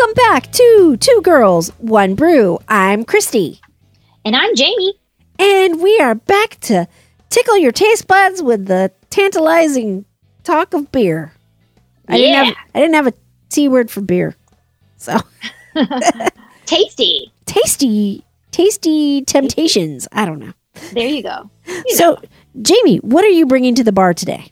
Welcome back to Two Girls, One Brew. I'm Khrysti, And I'm Jami. and we are back to tickle your taste buds with the tantalizing talk of beer. I didn't Yeah. have I didn't have a T word for beer. So Tasty. tasty, tasty temptations. I don't know. There you go. So, Jami, what are you bringing to the bar today?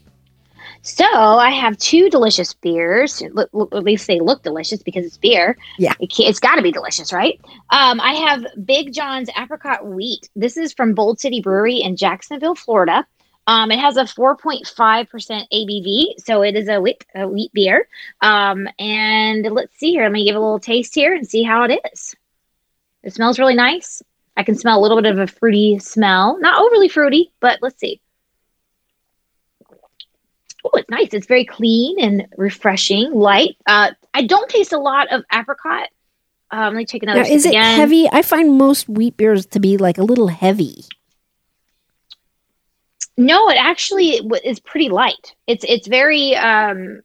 So I have two delicious beers. At least they look delicious because it's beer. Yeah. it it's got to be delicious, right? Um, I have Big John's Apricot Wheat. This is from Bold City Brewery in Jacksonville, Florida. Um, it has a 4.5% ABV, so it is a wheat, a wheat beer. Um, and let's see here. Let me give a little taste here and see how it is. It smells really nice. I can smell a little bit of a fruity smell. Not overly fruity, but let's see. Oh, it's nice. It's very clean and refreshing, light. Uh, I don't taste a lot of apricot. Um, let me take another Now, is it again. heavy? I find most wheat beers to be like a little heavy. No, it actually is pretty light. It's it's very um,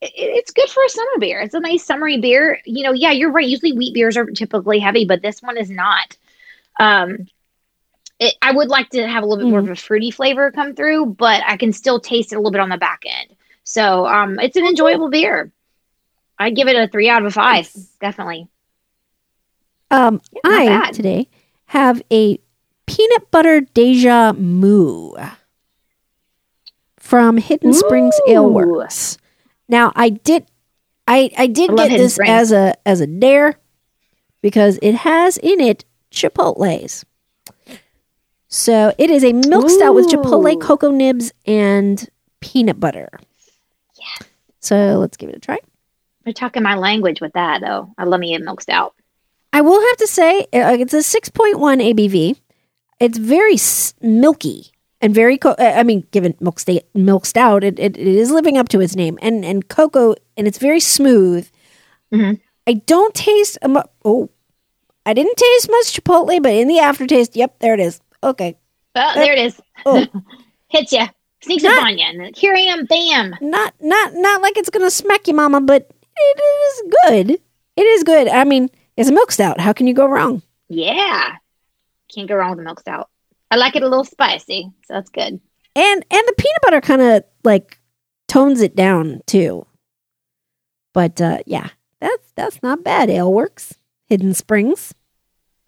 it, it's good for a summer beer. It's a nice summery beer. You know, yeah, you're right. Usually wheat beers are typically heavy, but this one is not. Um, it, I would like to have a little bit more of a fruity flavor come through, but I can still taste it a little bit on the back end. So um, it's an enjoyable beer. I give it a three out of a five, definitely. Um, I bad. today have a peanut butter deja moo from Hidden Springs Ale Works. Now, I did, I I did I get this Springs. as a as a dare because it has in it chipotles. So it is a milk stout with chipotle, cocoa nibs, and peanut butter. Yes. So let's give it a try. You're talking my language with that, though. I love me a milk stout. I will have to say uh, it's a 6.1 ABV. It's very milky and very co- uh, I mean given milk state milk stout it, it, it is living up to its name and and cocoa and it's very smooth. Mhm. I don't taste a oh I didn't taste much chipotle but in the aftertaste yep there it is. Okay. Oh, there it is. Oh. Hits you, sneaks Not- up on you, and here I am, bam. Not not not like it's going to smack you mama but it is good. It is good. I mean, it's a milk stout. How can you go wrong? Yeah, can't go wrong with a milk stout. I like it a little spicy, so that's good. and and the peanut butter kind of like tones it down too but uh yeah that's that's not bad ale works hidden springs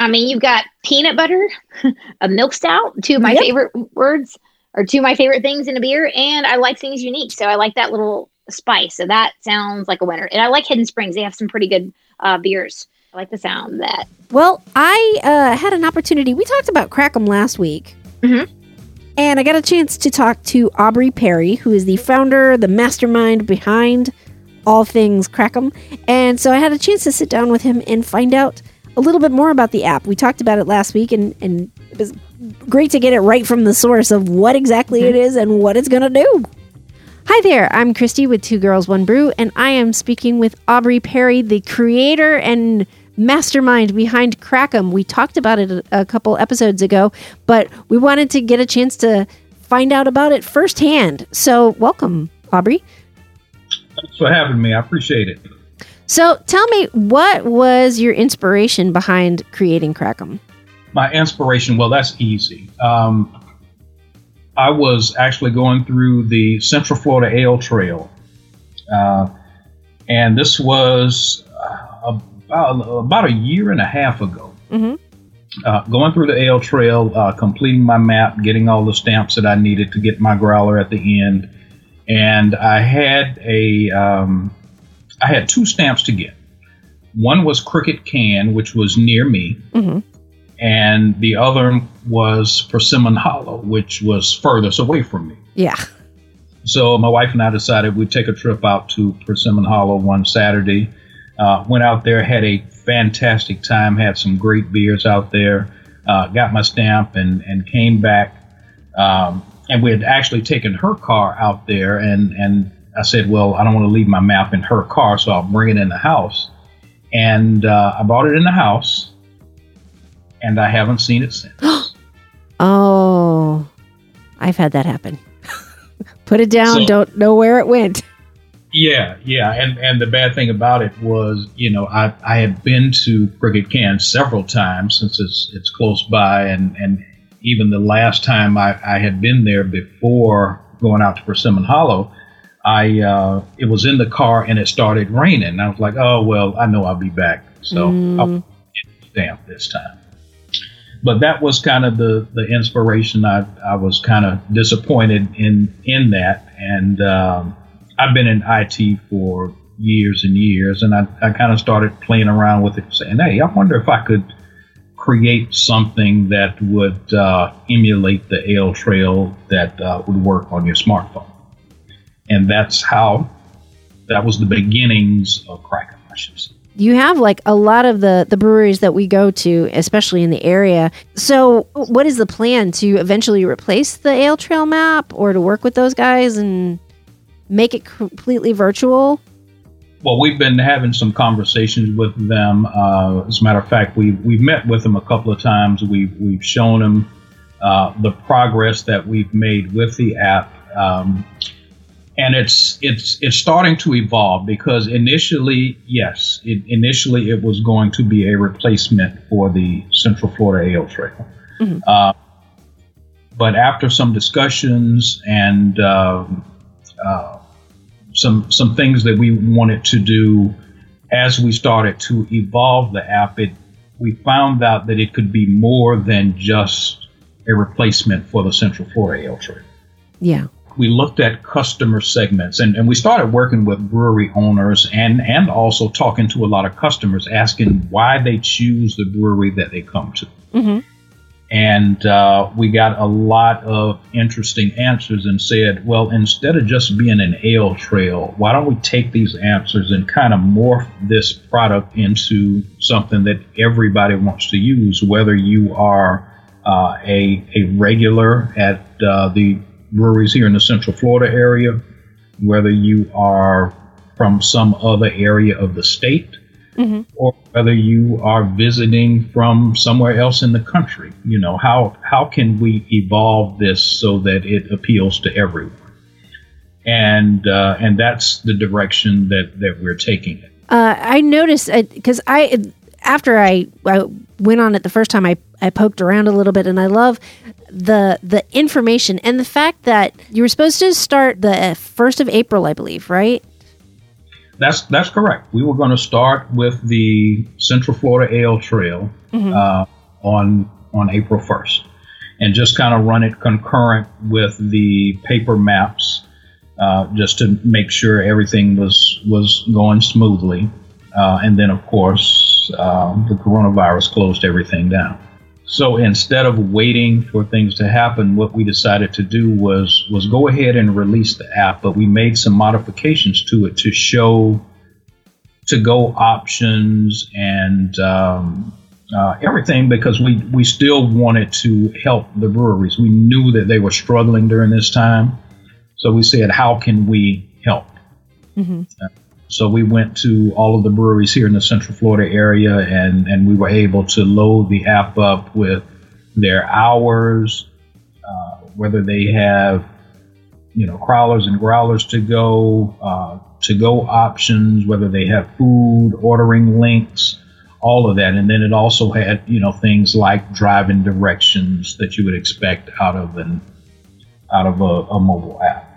I mean, you've got peanut butter, a milk stout, two of my Yep. favorite words, or two of my favorite things in a beer, and I like things unique, so I like that little spice. So that sounds like a winner. And I like Hidden Springs; they have some pretty good uh, beers. I like the sound of that. well i uh had an opportunity we talked about crackem last week Mhm. and i got a chance to talk to aubrey perry who is the founder the mastermind behind all things crackem and so i had a chance to sit down with him and find out a little bit more about the app we talked about it last week and and it was great to get it right from the source of what exactly it mm-hmm. is and what it's going to do Hi there, I'm Khrysti with Two Girls One Brew, and I am speaking with Aubrey Perry, the creator and mastermind behind Crackem. We talked about it a, a couple episodes ago, but we wanted to get a chance to find out about it firsthand. So, welcome, Aubrey. Thanks for having me. I appreciate it. So, tell me, what was your inspiration behind creating Crackem? My inspiration, well, that's easy. Um, I was actually going through the Central Florida Ale Trail, uh, and this was uh, about, about a year and a half ago. Mm-hmm. Uh, going through the Ale Trail, uh, completing my map, getting all the stamps that I needed to get my growler at the end, and I had a um, I had two stamps to get. One was Crooked Can, which was near me, Mm-hmm. and the other was Persimmon Hollow, which was furthest away from me. Yeah. So my wife and I decided we'd take a trip out to Persimmon Hollow one Saturday. Uh, went out there, had a fantastic time, had some great beers out there, uh, got my stamp, and and came back. Um, and we had actually taken her car out there, and and I said, well, I don't want to leave my map in her car, so I'll bring it in the house. And uh, I brought it in the house, and I haven't seen it since. Oh, I've had that happen. Put it down, So- don't know where it went. Yeah, yeah, and and the bad thing about it was, you know, I I had been to Crooked Can several times since it's it's close by, and and even the last time I, I had been there before going out to Persimmon Hollow, I uh, it was in the car and it started raining. I was like, oh well, I know I'll be back, so mm. I'll get damp this time. But that was kind of the the inspiration. I I was kind of disappointed in in that, and um, I've been in IT for years and years, and I I kind of started playing around with it, saying, hey, I wonder if I could create something that would uh, emulate the AleTrail that uh, would work on your smartphone and that's how that was the beginnings of Crack Mushes. You have like a lot of the the breweries that we go to, especially in the area. So, what is the plan to eventually replace the ale trail map, or to work with those guys and make it completely virtual? Well, we've been having some conversations with them. Uh, as a matter of fact, we we've met with them a couple of times. We've we've shown them uh, the progress that we've made with the app. Um, and it's it's it's starting to evolve because initially, yes, it, initially it was going to be a replacement for the Central Florida AleTrail. Mm-hmm. Uh, but after some discussions and uh, uh, some some things that we wanted to do as we started to evolve the app, it we found out that it could be more than just a replacement for the Central Florida AleTrail. Yeah we looked at customer segments and, and we started working with brewery owners and, and also talking to a lot of customers asking why they choose the brewery that they come to. Mm-hmm. And uh, we got a lot of interesting answers and said, well, instead of just being an ale trail, why don't we take these answers and kind of morph this product into something that everybody wants to use, whether you are uh, a, a regular at uh, the breweries here in the Central Florida area, whether you are from some other area of the state, mm-hmm. or whether you are visiting from somewhere else in the country. You know, how how can we evolve this so that it appeals to everyone? And uh, and that's the direction that that we're taking it. Uh, I noticed because uh, I after I, I went on it the first time, I I poked around a little bit, and I love the the information and the fact that you were supposed to start the first of April, I believe, right? That's that's correct. We were going to start with the Central Florida AleTrail mm-hmm. uh, on on April first, and just kind of run it concurrent with the paper maps, uh, just to make sure everything was was going smoothly. Uh, and then, of course, uh, the coronavirus closed everything down. So instead of waiting for things to happen, what we decided to do was was go ahead and release the app, but we made some modifications to it to show to go options and um, uh, everything because we we still wanted to help the breweries. We knew that they were struggling during this time, so we said, how can we help? Mm-hmm. Uh, so we went to all of the breweries here in the Central Florida area, and and we were able to load the app up with their hours, uh, whether they have you know crowlers and growlers to go, uh, to go options, whether they have food, ordering links, all of that, and then it also had you know things like driving directions that you would expect out of an out of a, a mobile app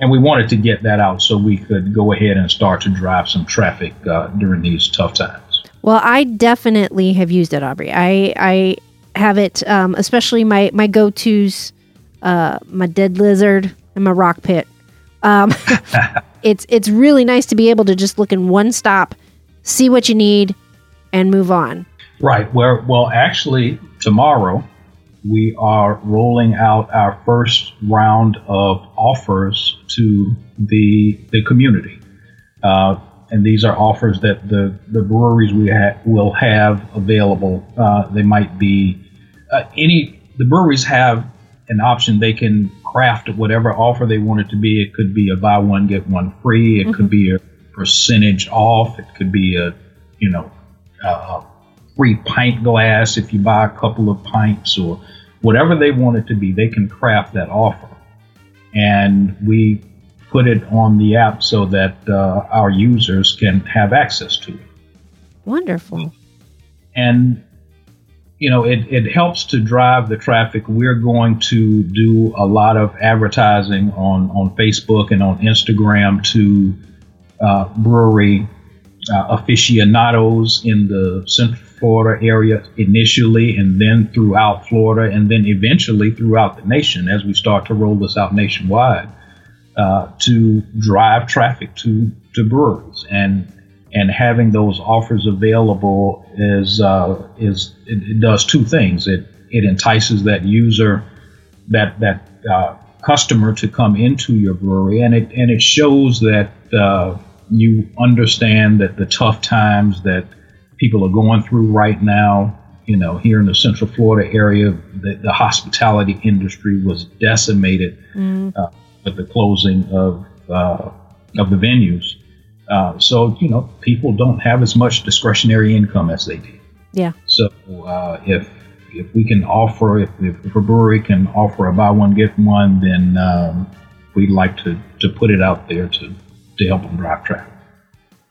and we wanted to get that out so we could go ahead and start to drive some traffic uh, during these tough times. Well, I definitely have used it, Aubrey. I I have it, um, especially my my go tos, uh, my dead lizard and my Rockpit. Um, it's it's really nice to be able to just look in one stop, see what you need, and move on. Right. Well, well, actually, tomorrow we are rolling out our first round of offers to the the community. Uh, and these are offers that the, the breweries we ha- will have available. Uh, they might be uh, any the breweries have an option they can craft whatever offer they want it to be. It could be a buy one get one free. It mm-hmm. could be a percentage off. It could be a you know a free pint glass if you buy a couple of pints or whatever they want it to be, they can craft that offer. And we put it on the app so that uh, our users can have access to it. Wonderful. And you know, it, it helps to drive the traffic. We're going to do a lot of advertising on, on Facebook and on Instagram to uh, brewery uh, aficionados in the Central Florida area initially, and then throughout Florida, and then eventually throughout the nation as we start to roll this out nationwide uh, to drive traffic to, to breweries. And and having those offers available is uh, is it, it, does two things. It it entices that user, that that uh, customer to come into your brewery, and it and it shows that uh, you understand that the tough times that people are going through right now. You know, here in the Central Florida area, the, the hospitality industry was decimated mm. with the closing of uh, of the venues. Uh, so you know, people don't have as much discretionary income as they did. Yeah. So uh, if if we can offer, if, if, a brewery can offer a buy one get one, then um, we'd like to to put it out there to to help them drive traffic.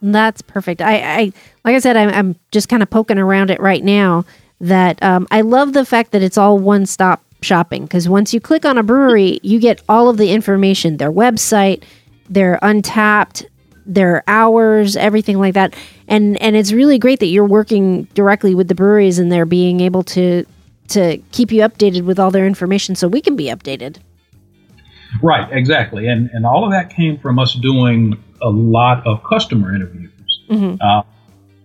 That's perfect. I, I like I said, I'm, I'm just kind of poking around it right now. That um, I love the fact that it's all one stop shopping because once you click on a brewery, you get all of the information, their website, their Untappd, their hours, everything like that. And and it's really great that you're working directly with the breweries and they're being able to to keep you updated with all their information so we can be updated. Right, exactly. And and all of that came from us doing a lot of customer interviews. Mm-hmm. Uh,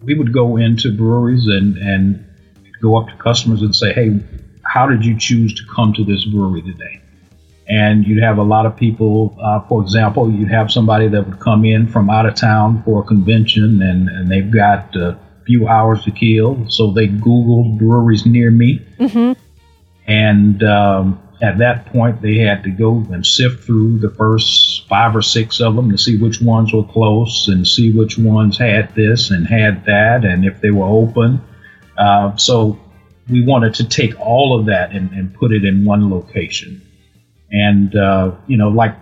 we would go into breweries and and go up to customers and say, "Hey, how did you choose to come to this brewery today?" and you'd have a lot of people. Uh, for example, you'd have somebody that would come in from out of town for a convention, and, and they've got a few hours to kill, so they Googled breweries near me, mm-hmm. and um, at that point, they had to go and sift through the first five or six of them to see which ones were close and see which ones had this and had that, and if they were open. Uh, so we wanted to take all of that and, and put it in one location. And, uh, you know, like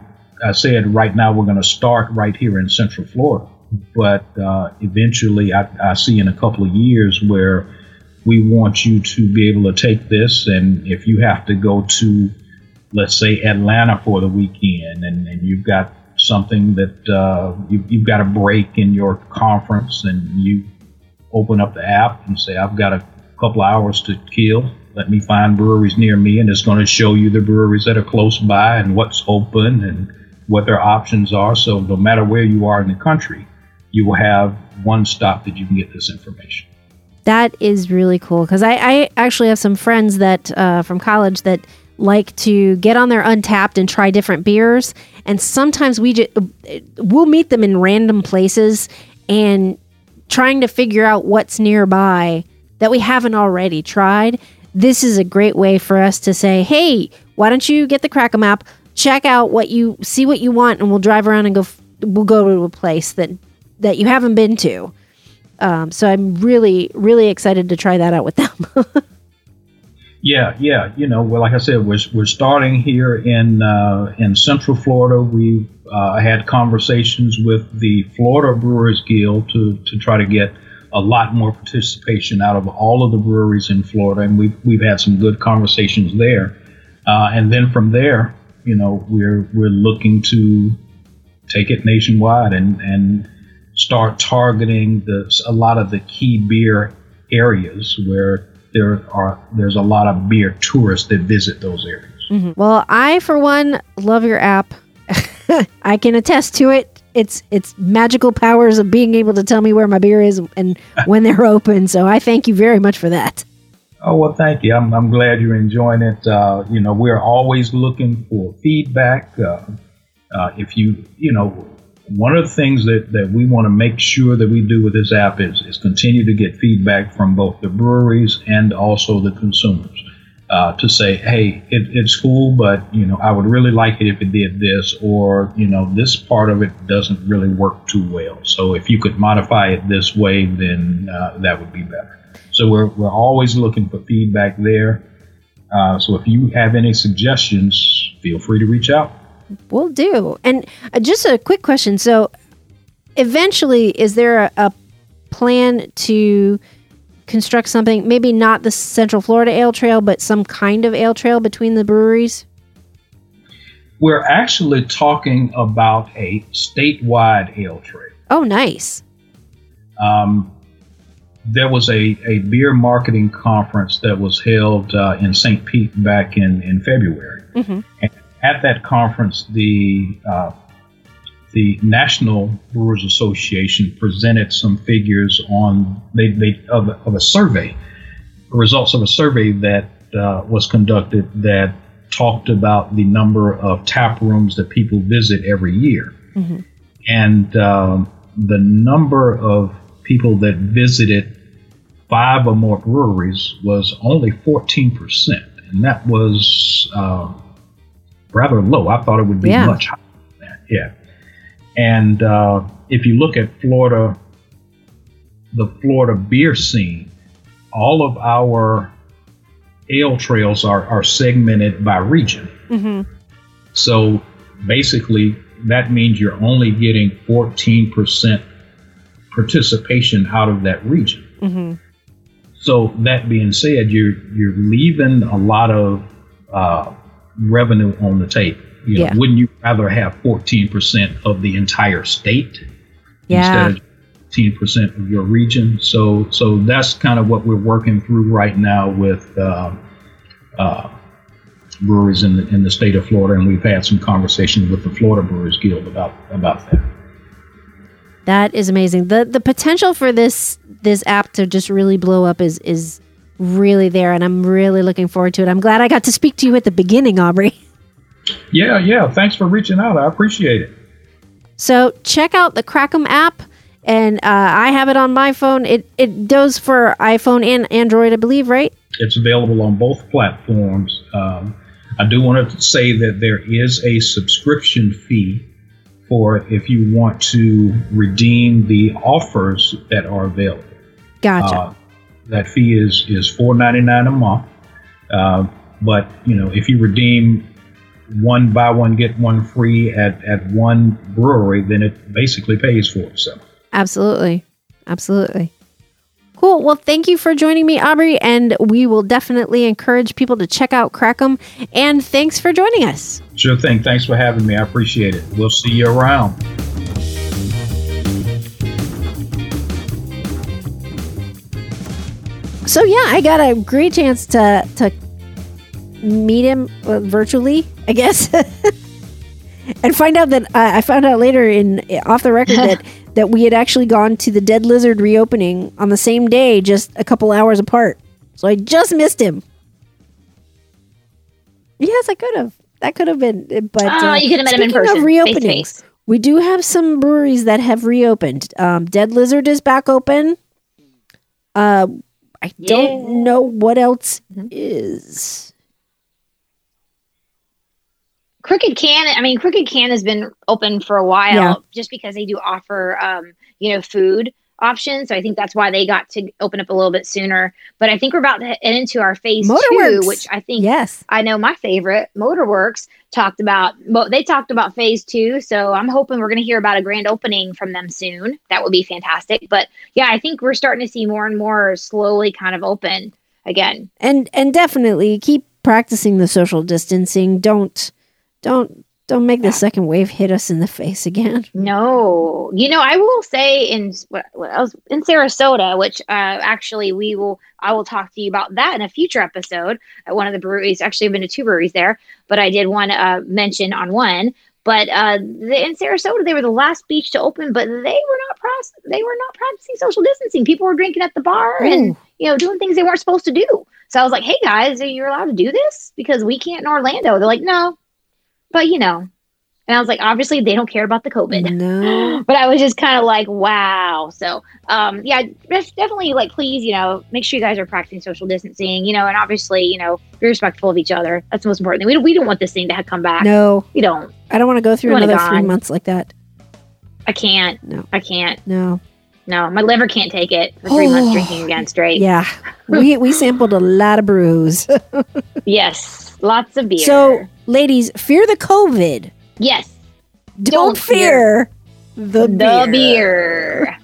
I said, right now we're going to start right here in Central Florida. But uh, eventually, I, I, see in a couple of years where we want you to be able to take this, and if you have to go to, let's say, Atlanta for the weekend, and, and you've got something that uh, you, you've got a break in your conference, and you open up the app and say, I've got a couple hours to kill let me find breweries near me, and it's going to show you the breweries that are close by and what's open and what their options are. So no matter where you are in the country, you will have one stop that you can get this information. That is really cool because I, I, actually have some friends that uh, from college that like to get on their Untappd and try different beers, and sometimes we just we'll meet them in random places and trying to figure out what's nearby that we haven't already tried this is a great way for us to say, hey, why don't you get the Crackem app, check out what you see what you want, and we'll drive around and go. We'll go to a place that that you haven't been to. Um, so I'm really, really excited to try that out with them. yeah, yeah. You know, well, like I said, we're, we're starting here in uh, in Central Florida. We've uh, had conversations with the Florida Brewers Guild to to try to get a lot more participation out of all of the breweries in Florida, and we've we've had some good conversations there. Uh, and then from there, you know, we're we're looking to take it nationwide and and start targeting the a lot of the key beer areas where there are there's a lot of beer tourists that visit those areas. Mm-hmm. Well, I for one love your app. I can attest to it it's it's magical powers of being able to tell me where my beer is and when they're open. So I thank you very much for that. Oh well, thank you. I'm, I'm glad you're enjoying it. Uh, you know, we're always looking for feedback. Uh, uh, if you you know, one of the things that, that we want to make sure that we do with this app is, is continue to get feedback from both the breweries and also the consumers uh, to say, hey, it, it's cool, but you know, I would really like it if it did this, or you know, this part of it doesn't really work too well. So if you could modify it this way, then uh, that would be better. So we're we're always looking for feedback there. Uh, so if you have any suggestions, feel free to reach out. We'll do. And uh, just a quick question. So, eventually, is there a, a plan to construct something, maybe not the Central Florida Ale Trail, but some kind of ale trail between the breweries? We're actually talking about a statewide ale trail. Oh, nice. Um, there was a, a beer marketing conference that was held uh, in St. Pete back in, in February. hmm And at that conference, the uh, the National Brewers Association presented some figures on they, they of, of a survey, results of a survey that uh, was conducted that talked about the number of tap rooms that people visit every year, Mhm. and um, the number of people that visited five or more breweries was only 14%. And that was uh, rather low. I thought it would be Yeah. much higher than that. Yeah. And uh, if you look at Florida, the Florida beer scene, all of our ale trails are, are segmented by region. hmm So basically, that means you're only getting 14% participation out of that region. hmm So that being said, you're you're leaving a lot of uh, revenue on the table. You know, Yeah. Wouldn't you rather have 14% of the entire state Yeah. instead of 15% of your region? So so that's kind of what we're working through right now with uh, uh, breweries in the in the state of Florida, and we've had some conversations with the Florida Brewers Guild about about that. That is amazing. the The potential for this this app to just really blow up is is really there, and I'm really looking forward to it. I'm glad I got to speak to you at the beginning, Aubrey. Yeah, yeah. Thanks for reaching out. I appreciate it. So check out the Crackem app, and uh, I have it on my phone. It it does for iPhone and Android, I believe, right? It's available on both platforms. Um, I do want to say that there is a subscription fee for if you want to redeem the offers that are available. Gotcha. Uh, that fee is is four ninety nine a month. Uh, but you know, if you redeem one buy one get one free at at one brewery, then it basically pays for itself. Absolutely. Absolutely. Cool. Well, thank you for joining me, Aubrey, and we will definitely encourage people to check out Crackem. And thanks for joining us. Sure thing. Thanks for having me. I appreciate it. We'll see you around. So yeah, I got a great chance to to meet him uh, virtually, I guess, and find out that uh, I found out later in off the record that that we had actually gone to the Dead Lizard reopening on the same day, just a couple hours apart. So I just missed him. Yes, I could have. That could have been, but Oh, uh, you could have met him in person, Of face reopenings, face. we do have some breweries that have reopened. Um, Dead Lizard is back open. Uh, I don't know what else Mhm. is. Crooked Can, I mean, Crooked Can has been open for a while Yeah. just because they do offer, um, you know, food options. So I think that's why they got to open up a little bit sooner. But I think we're about to head into our phase two, which I think Yes. I know my favorite, Motorworks, talked about. Well, they talked about phase two, so I'm hoping we're going to hear about a grand opening from them soon. That would be fantastic. But yeah, I think we're starting to see more and more slowly kind of open again. And and definitely keep practicing the social distancing. Don't don't don't make the second wave hit us in the face again. No, you know, I will say in what, what else in Sarasota, which uh, actually we will, I will talk to you about that in a future episode at one of the breweries. Actually, I've been to two breweries there, but I did want to uh, mention on one. But uh, the, in Sarasota, they were the last beach to open, but they were not they were not practicing social distancing. People were drinking at the bar and you know doing things they weren't supposed to do. So I was like, "Hey guys, are you allowed to do this? Because we can't in Orlando." They're like, "No," but you know, and I was like, "Obviously, they don't care about the COVID." No. but I was just kind of like, wow. So, um, yeah, def- definitely like, please, you know, make sure you guys are practicing social distancing, you know, and obviously, you know, be respectful of each other. That's the most important thing. We don't, we don't want this thing to come back. No. We don't. I don't want to go through another three months like that. I can't. No. I can't. No. No, my liver can't take it for three months Oh. drinking again straight. Yeah. we we sampled a lot of brews. Yes, lots of beer. So, ladies, fear the COVID. Yes. Don't, Don't fear, the, The beer. beer.